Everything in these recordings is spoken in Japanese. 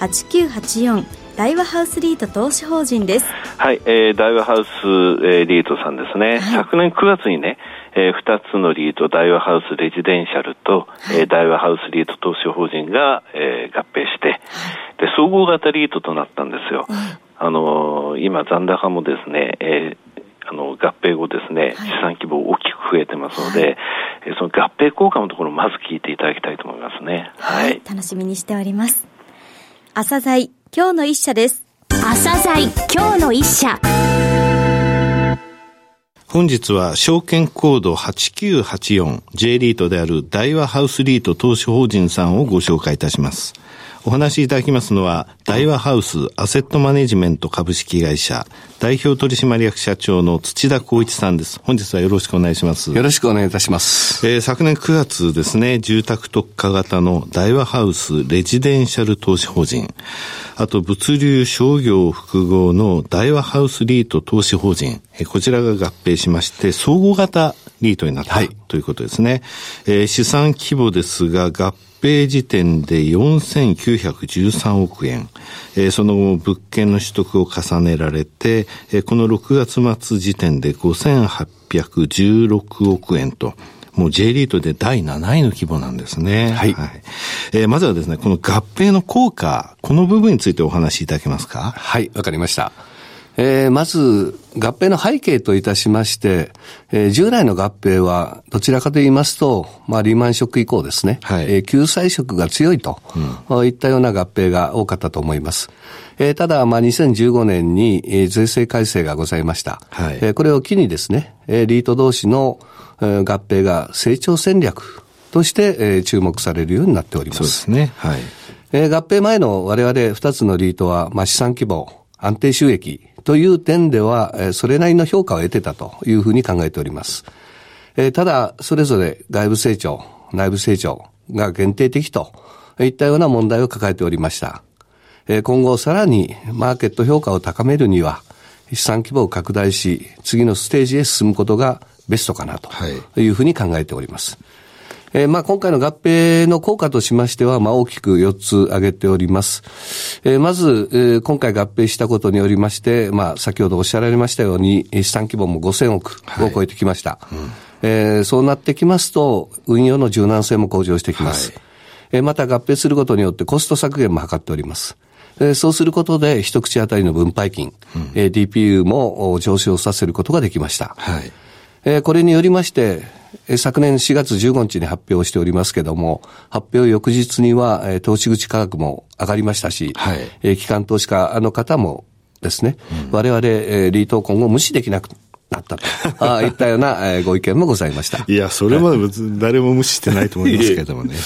8984大和ハウスリート投資法人です。はい、えー、大和ハウス、えー、リートさんですね、はい、昨年9月にねえー、2つのリート、大和ハウスレジデンシャルと、はい、えー、大和ハウスリート投資法人が、えー、合併して、はい、で、総合型リートとなったんですよ。あのー、今、残高もですね、えー、あの合併後ですね、資産規模大きく増えてますので、はい、その合併効果のところまず聞いていただきたいと思いますね。はい。楽しみにしております。朝鮮今日の一社です。朝鮮今日の一社。本日は証券コード 8984J リートである大和ハウスリート投資法人さんをご紹介いたします。お話しいただきますのは、大和ハウスアセットマネジメント株式会社代表取締役社長の土田光一さんです。本日はよろしくお願いします。よろしくお願いいたします。えー、昨年9月ですね、住宅特化型の大和ハウスレジデンシャル投資法人、あと物流商業複合の大和ハウスリート投資法人、えー、こちらが合併しまして、総合型リートになった、はい、ということですね。えー、資産規模ですが、合併時点で4913億円、えー、その後物件の取得を重ねられて、えー、この6月末時点で5816億円と、もう J リートで第7位の規模なんですね。はい。はい、えー、まずはですね、この合併の効果、この部分についてお話しいただけますか？はい、わかりました。えー、まず、合併の背景といたしまして、えー、従来の合併は、どちらかと言いますと、まあ、リーマンショック以降ですね、はい、えー、救済色が強いと、うん、いったような合併が多かったと思います。えー、ただ、まあ、2015年に、えー、税制改正がございました。はい、えー、これを機にですね、えー、リート同士の、えー、合併が成長戦略として、えー、注目されるようになっております。そうですね。はい。えー、合併前の我々2つのリートは、まあ、資産規模、安定収益という点では、それなりの評価を得てたというふうに考えております。ただ、それぞれ外部成長、内部成長が限定的といったような問題を抱えておりました。今後さらにマーケット評価を高めるには、資産規模を拡大し、次のステージへ進むことがベストかなというふうに考えております。はいえー、まあ今回の合併の効果としましては、まあ大きく4つ挙げております。えー、まず、えー、今回合併したことによりまして、まあ先ほどおっしゃられましたように、資産規模も5000億を超えてきました。はいうん、えー、そうなってきますと、運用の柔軟性も向上してきます。はい、えー、また合併することによってコスト削減も図っております。えー、そうすることで一口当たりの分配金、うん、えー、DPU も上昇させることができました。はい、えー、これによりまして、昨年4月15日に発表しておりますけども、発表翌日には、投資口価格も上がりましたし、はい、機関投資家の方もですね、うん、我々、リートを今後無視できなくなったと。ああ、いったようなご意見もございました。いや、それまで別に誰も無視してないと思いますけどもね。はい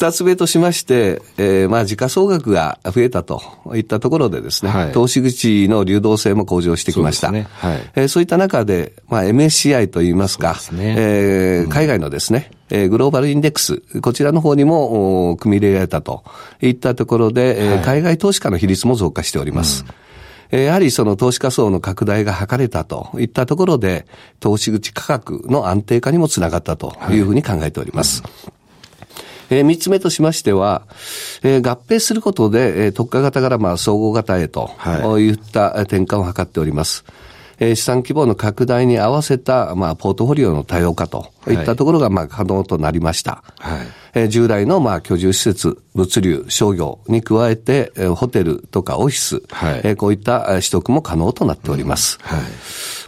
二つ目としまして、えー、まあ、時価総額が増えたといったところでですね、はい、投資口の流動性も向上してきました。そう、ねはい、えー、そういった中で、まあ、MSCI といいますか、すね、えー、海外のですね、えー、グローバルインデックス、こちらの方にも、組み入れられたといったところで、えー、海外投資家の比率も増加しております。うんやはりその投資家層の拡大が図れたといったところで、投資口価格の安定化にもつながったというふうに考えております。はいうんえー、三つ目としましては、えー、合併することで、えー、特化型からまあ総合型へと、はい、いった転換を図っております。えー、資産規模の拡大に合わせた、まあ、ポートフォリオの多様化といったところが、まあ、可能となりました。はい、えー、従来の、まあ、居住施設、物流、商業に加えて、えー、ホテルとかオフィス、はい、えー、こういった取得も可能となっております。うん、はい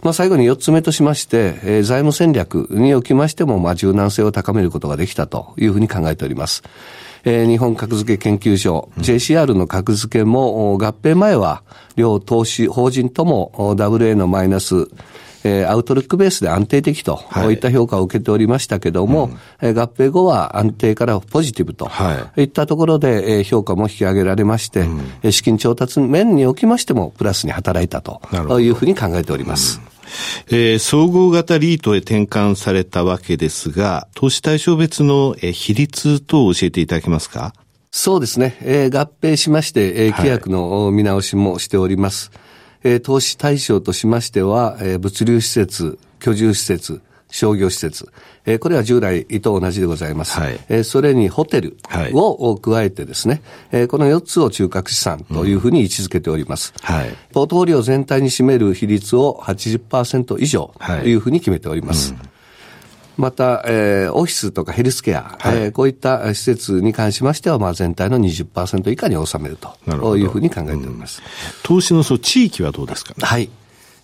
まあ、最後に四つ目としまして、えー、財務戦略におきましても、まあ、柔軟性を高めることができたというふうに考えております。えー、日本格付け研究所、うん、JCR の格付けも合併前は両投資法人とも WA のマイナス、えー、アウトルックベースで安定的と、はい、いった評価を受けておりましたけども、うん、合併後は安定からポジティブと、はい、いったところで、えー、評価も引き上げられまして、うん、資金調達面におきましてもプラスに働いたというふうに考えております。うんえー、総合型リートへ転換されたわけですが、投資対象別の、えー、比率等を教えていただけますか？そうですね。えー、合併しまして、えー、規約の見直しもしております。はい、えー、投資対象としましては、えー、物流施設、居住施設、商業施設、えー、これは従来と同じでございます。はい、えー、それにホテルを加えてですね、えー、この4つを中核資産というふうに位置づけております。はい、ポートフォリオ全体に占める比率を80%以上というふうに決めております。はいうん。また、えー、オフィスとかヘルスケア、はい、えー、こういった施設に関しましては、まあ、全体の20%以下に収めるというふうに考えております。うん、投資のその地域はどうですか、ね、はい。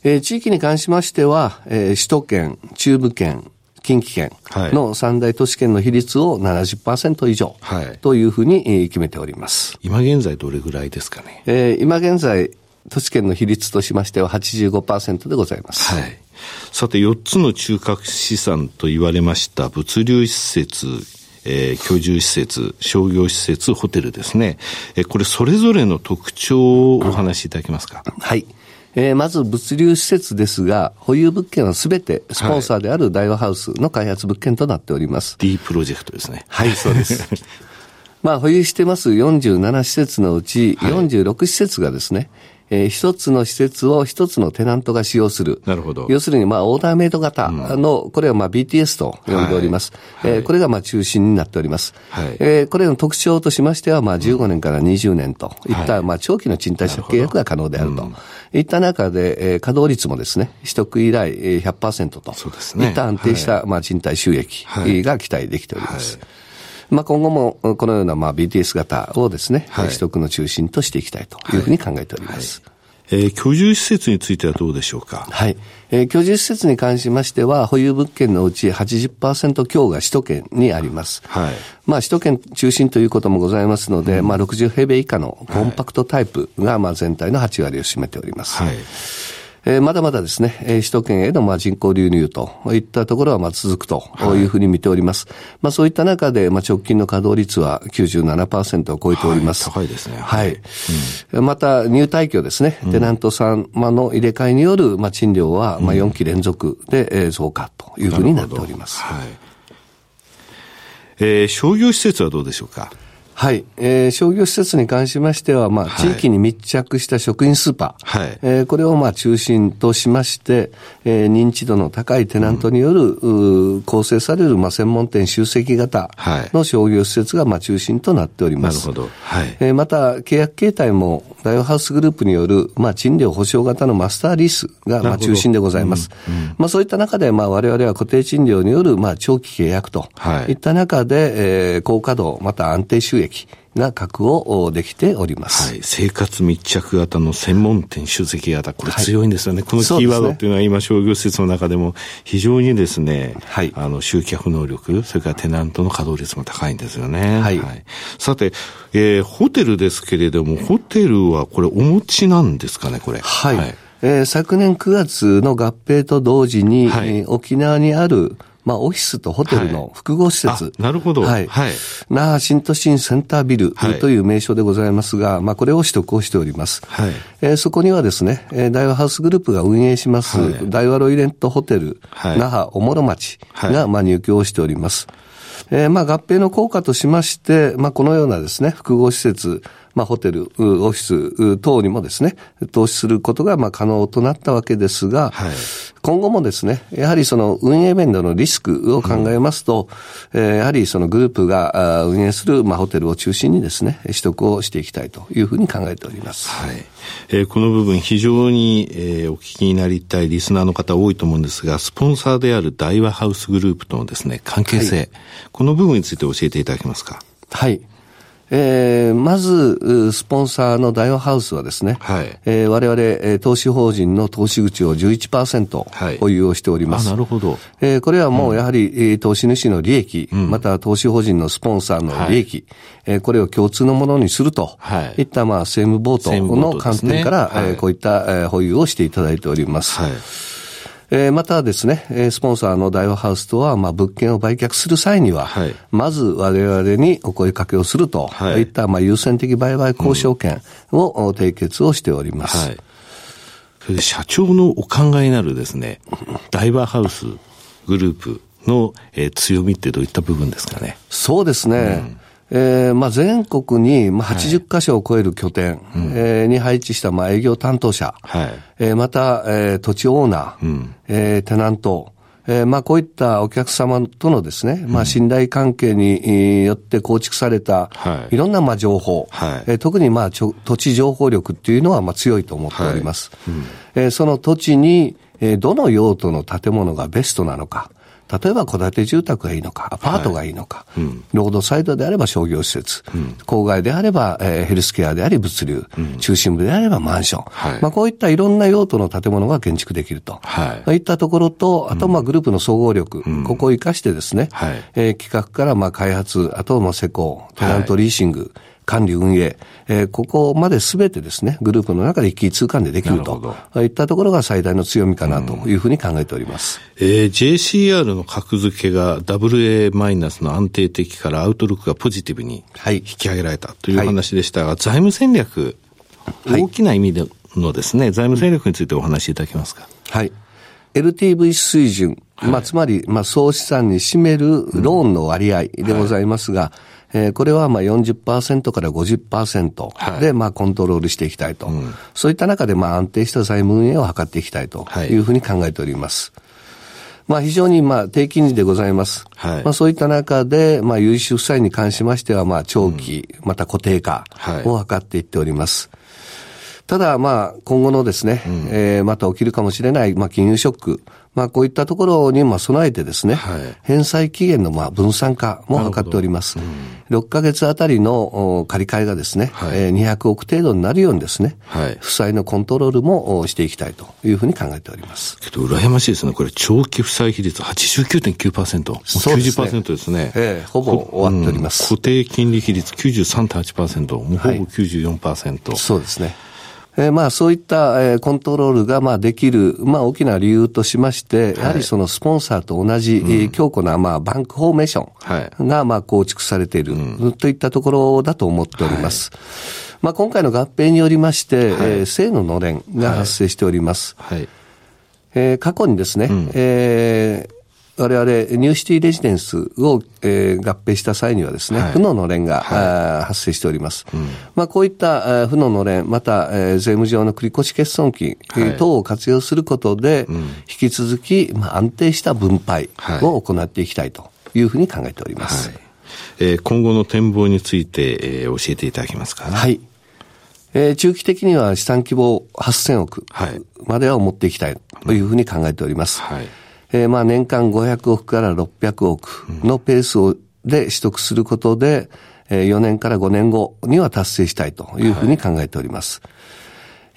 えー、地域に関しましては、えー、首都圏、中部圏、近畿圏の三大都市圏の比率を70%以上というふうに決めております。今現在どれぐらいですかね？えー、今現在、都市圏の比率としましては85%でございます。はい。さて、4つの中核資産と言われました物流施設、えー、居住施設、商業施設、ホテルですね。えー、これそれぞれの特徴をお話しいただけますか？はい。えー、まず物流施設ですが、保有物件はすべてスポンサーである大和ハウスの開発物件となっております。はい、D プロジェクトですね。はい、そうです。まあ、保有してます47施設のうち46施設がですね、えー、一つの施設を一つのテナントが使用する。なるほど。要するに、まあ、オーダーメイド型の、うん、これはまあ BTS と呼んでおります。はい、えー、これがまあ中心になっております。はい、えー、これの特徴としましては、まあ15年から20年といった、まあ長期の賃貸借契約が可能であると。いった中で、えー、稼働率もですね、取得以来100%と。そうですね。いった安定した、はい、まあ賃貸収益が期待できております。はいまあ、今後もこのようなまあ BTS 型をですね、はい、取得の中心としていきたいというふうに考えております。はいえー、居住施設についてはどうでしょうか？はい。えー、居住施設に関しましては、保有物件のうち80%強が首都圏にあります。はい。まあ、首都圏中心ということもございますので、うん、まあ、60平米以下のコンパクトタイプが、まあ、全体の8割を占めております。はい。えー、まだまだですね、えー、首都圏へのまあ人口流入といったところはまあ続くというふうに見ております。はい、まあそういった中で、まあ直近の稼働率は97%を超えております。はい、高いですね。はい。うん、また入退去ですね、テナント様の入れ替えによるまあ賃料はまあ4期連続で増加というふうになっております。はい。えー、商業施設はどうでしょうか？はい。えー、商業施設に関しましては、まあ、地域に密着した食品スーパー。はい。えー、これをまあ、中心としまして、えー、認知度の高いテナントによる、うん、構成される、まあ、専門店集積型の商業施設が、まあ、中心となっております。なるほど。はい。えー、また、契約形態も、ダイオハウスグループによる、まあ、賃料保証型のマスターリースが、まあ、中心でございます。うんうん、まあ、そういった中で、まあ、我々は固定賃料による、まあ、長期契約と、はい、いった中で、えー、高稼働、また安定収益、が確保できております。はい。生活密着型の専門店集積型、これ強いんですよね。はい、このキーワードっていうのは今商業施設の中でも非常にですね、はい。あの、集客能力、それからテナントの稼働率も高いんですよね。はい。はい、さて、えー、ホテルですけれども、ホテルはこれお持ちなんですかね、これ？はい。はい、えー、昨年9月の合併と同時に、はい、えー、沖縄にあるまあ、オフィスとホテルの複合施設。はい、なるほど。はい。はい。那覇新都心センタービルという名称でございますが、はい、まあ、これを取得をしております。はい。えー、そこにはですね、えー、大和ハウスグループが運営します、はい、大和ロイレントホテル、はい、那覇おもろ町が、まあ、入居をしております。えー、まあ、合併の効果としまして、まあ、このようなですね、複合施設、まあ、ホテル、オフィス等にもですね、投資することがまあ可能となったわけですが、はい、今後もですね、やはりその運営面でのリスクを考えますと、うん、えー、やはりそのグループが運営するまあホテルを中心にですね、取得をしていきたいというふうに考えております。はい。えー、この部分非常に、えー、お聞きになりたいリスナーの方多いと思うんですが、スポンサーである大和ハウスグループとのですね、関係性、はい、この部分について教えていただけますか？はい。えー、まず、スポンサーの大和ハウスはですね、はい、えー、我々、えー、投資法人の投資口を11%保有をしております。はい、なるほど。えー、これはもうやはり、うん、投資主の利益、うん、また投資法人のスポンサーの利益、はい、えー、これを共通のものにすると、はい、いったまあ政務ボートの観点から、ねはい、えー、こういった、えー、保有をしていただいております。はいえー、またですね、スポンサーの大和ハウスとは、まあ、物件を売却する際には、はい、まず我々にお声かけをすると、はい、いった、まあ、優先的売買交渉権を締結をしております。はい、それで社長のお考えになるですね、大和ハウスグループの、えー、強みってどういった部分ですかね？そうですね。うんえーまあ、全国に、まあ、80カ所を超える拠点、はいえー、に配置した、まあ、営業担当者、はい。えー、また、えー、土地オーナー、うん、えー、テナント、えー、まあ、こういったお客様とのですね、まあ、信頼関係によって構築された、い。ろんな、まあ、情報、はい。えー、特に、まあ、土地情報力っていうのは、まあ、強いと思っております。はい。うん。えー、その土地に、えー、どの用途の建物がベストなのか、例えば戸建て住宅がいいのか、アパートがいいのか、はいうん、ロードサイドであれば商業施設、うん、郊外であれば、えー、ヘルスケアであり物流、うん、中心部であればマンション、はい、まあ、こういったいろんな用途の建物が建築できると、はい、いったところと、あとまあグループの総合力、ここを生かしてですね、はい、えー、企画からまあ開発、あとまあ施工、テナントリーシング、管理運営、えー、ここまで全てですね、グループの中で一気通貫でできるといったところが最大の強みかなというふうに考えております。うん、えー、JCR の格付けが WA マイナスの安定的からアウトロックがポジティブに引き上げられたという話でしたが、はい、財務戦略、大きな意味でのですね、財務戦略についてお話しいただけますか？はい。LTV 水準、まあ、つまり、まあ、総資産に占めるローンの割合でございますが、はいえー、これはまあ40%から50%でまあコントロールしていきたいと。はいうん、そういった中でまあ安定した財務運営を図っていきたいというふうに考えております。はいまあ非常にまあ低金利でございます。はい、まあそういった中で、まあ融資負債に関しましては、まあ長期、また固定化を図っていっております。ただまあ今後のですね、うん、えー、また起きるかもしれない、まあ金融ショック、まあ、こういったところにまあ備えてですね、はい、返済期限のまあ分散化も図っております。うん、6ヶ月あたりの借り換えがですね、はい、えー、200億程度になるようにですね、はい、負債のコントロールもしていきたいというふうに考えております。けど、羨ましいですね。これ、長期負債比率89.9%。そうですね。90%ですね。ええー、ほぼ終わっております。うん、固定金利比率93.8%。もうほぼ94%。そうですね。えー、まあそういった、えー、コントロールがまあできる、まあ大きな理由としまして、やはりそのスポンサーと同じ、えー、強固なまあバンクフォーメーションがまあ構築されている、といったところだと思っております。はい。まあ、今回の合併によりまして、はい、えー、正ののれんが発生しております。はい、えー、過去にですね、うん、えー我々、ニューシティレジデンスを、えー、合併した際にはですね、はい、負ののれんが、はい、発生しております。うん、まあ、こういった負ののれん、また、えー、税務上の繰越欠損金、はい、等を活用することで、うん、引き続き、まあ、安定した分配を行っていきたいというふうに考えております。えー、今後の展望について、えー、教えていただけますか、はい。えー、中期的には資産規模8000億までは持っていきたいというふうに考えております。はいえー、まあ年間500億から600億のペースをで取得することで、えー、4年から5年後には達成したいというふうに考えております。はい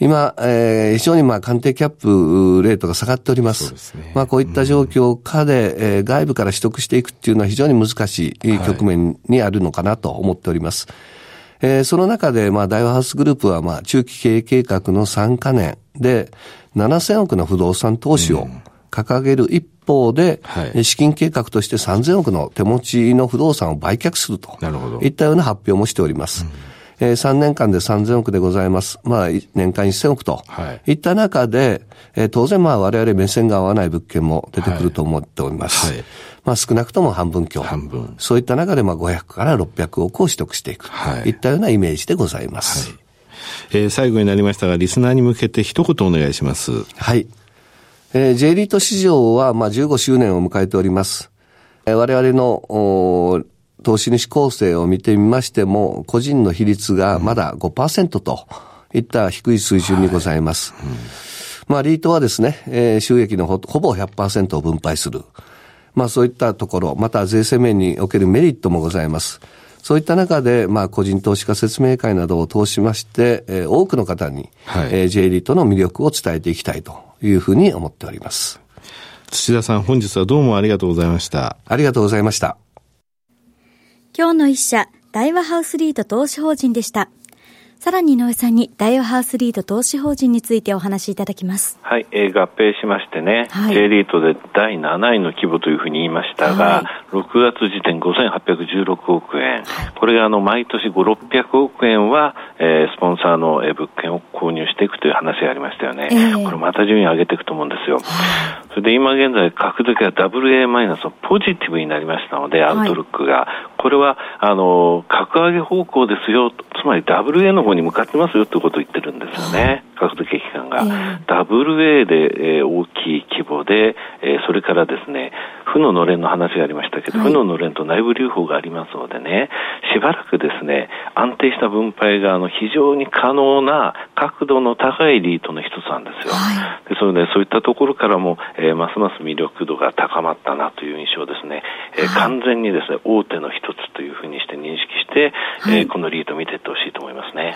今、えー、非常にまあ鑑定キャップレートが下がっております。すね、まあこういった状況下で、うん、えー、外部から取得していくっていうのは非常に難しい局面にあるのかなと思っております。はい、えー、その中で、まあ、大和ハウスグループは、まあ、中期経営計画の3カ年で、7000億の不動産投資を、うん掲げる一方で、はい、資金計画として3000億の手持ちの不動産を売却するといったような発表もしております。うんえー、3年間で3000億でございます。まあ、年間1000億と。はい。いった中で、えー、当然まあ我々目線が合わない物件も出てくると思っております。はい。まあ少なくとも半分強。半分。そういった中でまあ500から600億を取得していく。はい。いったようなイメージでございます。はい。えー、最後になりましたが、リスナーに向けて一言お願いします。はい。えー、J リート市場は、まあ、15周年を迎えております。えー、我々の、投資主構成を見てみましても、個人の比率がまだ5%といった低い水準にございます。はいうん、まあ、リートはですね、えー、収益のほほぼ100%を分配する。まあ、そういったところ、また税制面におけるメリットもございます。そういった中で、まあ、個人投資家説明会などを通しまして、えー、多くの方に、はい、えー、J リートの魅力を伝えていきたいというふうに思っております。土田さん、本日はどうもありがとうございました。ありがとうございました。今日の一社、大和ハウスリート投資法人でした。さらに井上さんに大和ハウスリート投資法人についてお話しいただきます。はい、えー、合併しましてね、はい、J リートで第7位の規模というふうに言いましたが、はい、6月時点5816億円、これがあの毎年5、600億円は、えー、スポンサーの物件を購入していくという話がありましたよね。えー、これまた順位上げていくと思うんですよ。それで今現在、格付けが WA マイナスのポジティブになりましたので、アウトルックが、これはあの格上げ方向ですよ、つまり WA の方に向かってますよということを言ってるんですよね、格付け機関が。えー、WA で、えー、大きい規模で、えー、それからですね、負ののれんの話がありましたけど、はい、負ののれんと内部留保がありますのでね、しばらくですね、安定した分配があの非常に可能な角度の高いリートの一つなんですよ。はい、でそれでそういったところからも、えー、ますます魅力度が高まったなという印象ですね。えー、完全にですね、大手の一つというふうにして認識して、はい、えー、このリート見ていってほしいと思いますね。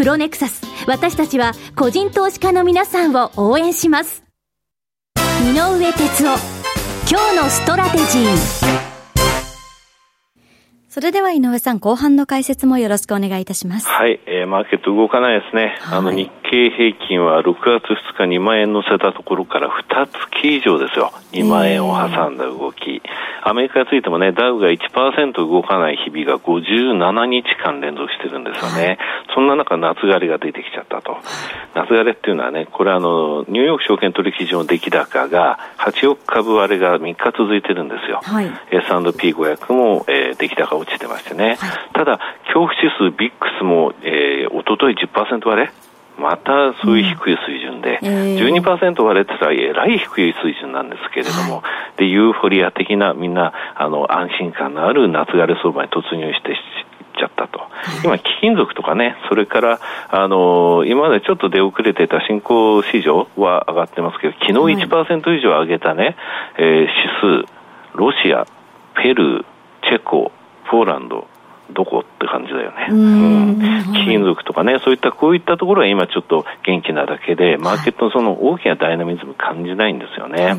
プロネクサス。私たちは個人投資家の皆さんを応援します。井上哲夫。今日のストラテジー。それでは井上さん、後半の解説もよろしくお願いいたします。はい、えー、マーケット動かないですね。はい、あの、日経平均は6月2日2万円乗せたところから2月以上ですよ。2万円を挟んだ動き。えー、アメリカについてもね、ダウが1%動かない日々が57日間連続してるんですよね。はい、そんな中、夏枯れが出てきちゃったと。夏枯れっていうのはね、これあの、ニューヨーク証券取引所の出来高が8億株割れが3日続いてるんですよ。はい、S&P500 も、えー、出来高落ちてましてね。はい、ただ、恐怖指数ビックスも、えー、おととい10%割れまたそういう低い水準で、うん。えー、12%割れてたらえらい低い水準なんですけれども、はい、でユーフォリア的なみんなあの安心感のある夏枯れ相場に突入してちゃったと、今、貴金属とかね、それから、あの今までちょっと出遅れてた新興市場は上がってますけど、昨日1%以上上げたね、えー、指数、ロシア、ペルー、チェコ、ポーランド、どこって感じだよね。うん、貴金属とかね、そういったこういったところは今ちょっと元気なだけで、マーケットのその大きなダイナミズム感じないんですよね。はい、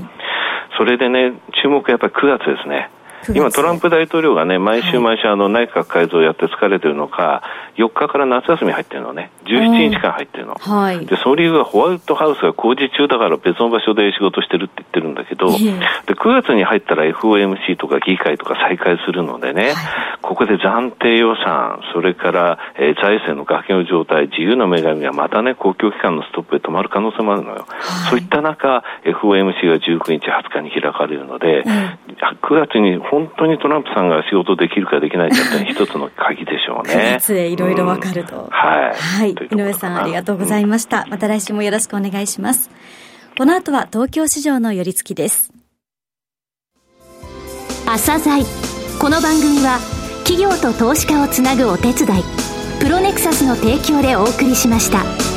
それでね、注目はやっぱり9月ですね。今、トランプ大統領がね、毎週毎週あの内閣改造をやって疲れてるのか、4日から夏休み入ってるのね、17日間入ってるの。はい、で、その理由はホワイトハウスが工事中だから別の場所で仕事してるって言ってるんだけど、で9月に入ったら FOMC とか議会とか再開するのでね、ここで暫定予算、それから、えー、財政の崖の状態、自由の女神がまたね、公共機関のストップで止まる可能性もあるのよ。そういった中、FOMC が19日、20日に開かれるので、9月に本当にトランプさんが仕事できるかできないかって一つの鍵でしょうね。9でいろいろわかると。うん、はい。はい。井上さんありがとうございました。うん、また来週もよろしくお願いします。この後は東京市場の寄り付きです。朝鮮この番組は企業と投資家をつなぐお手伝いプロネクサスの提供でお送りしました。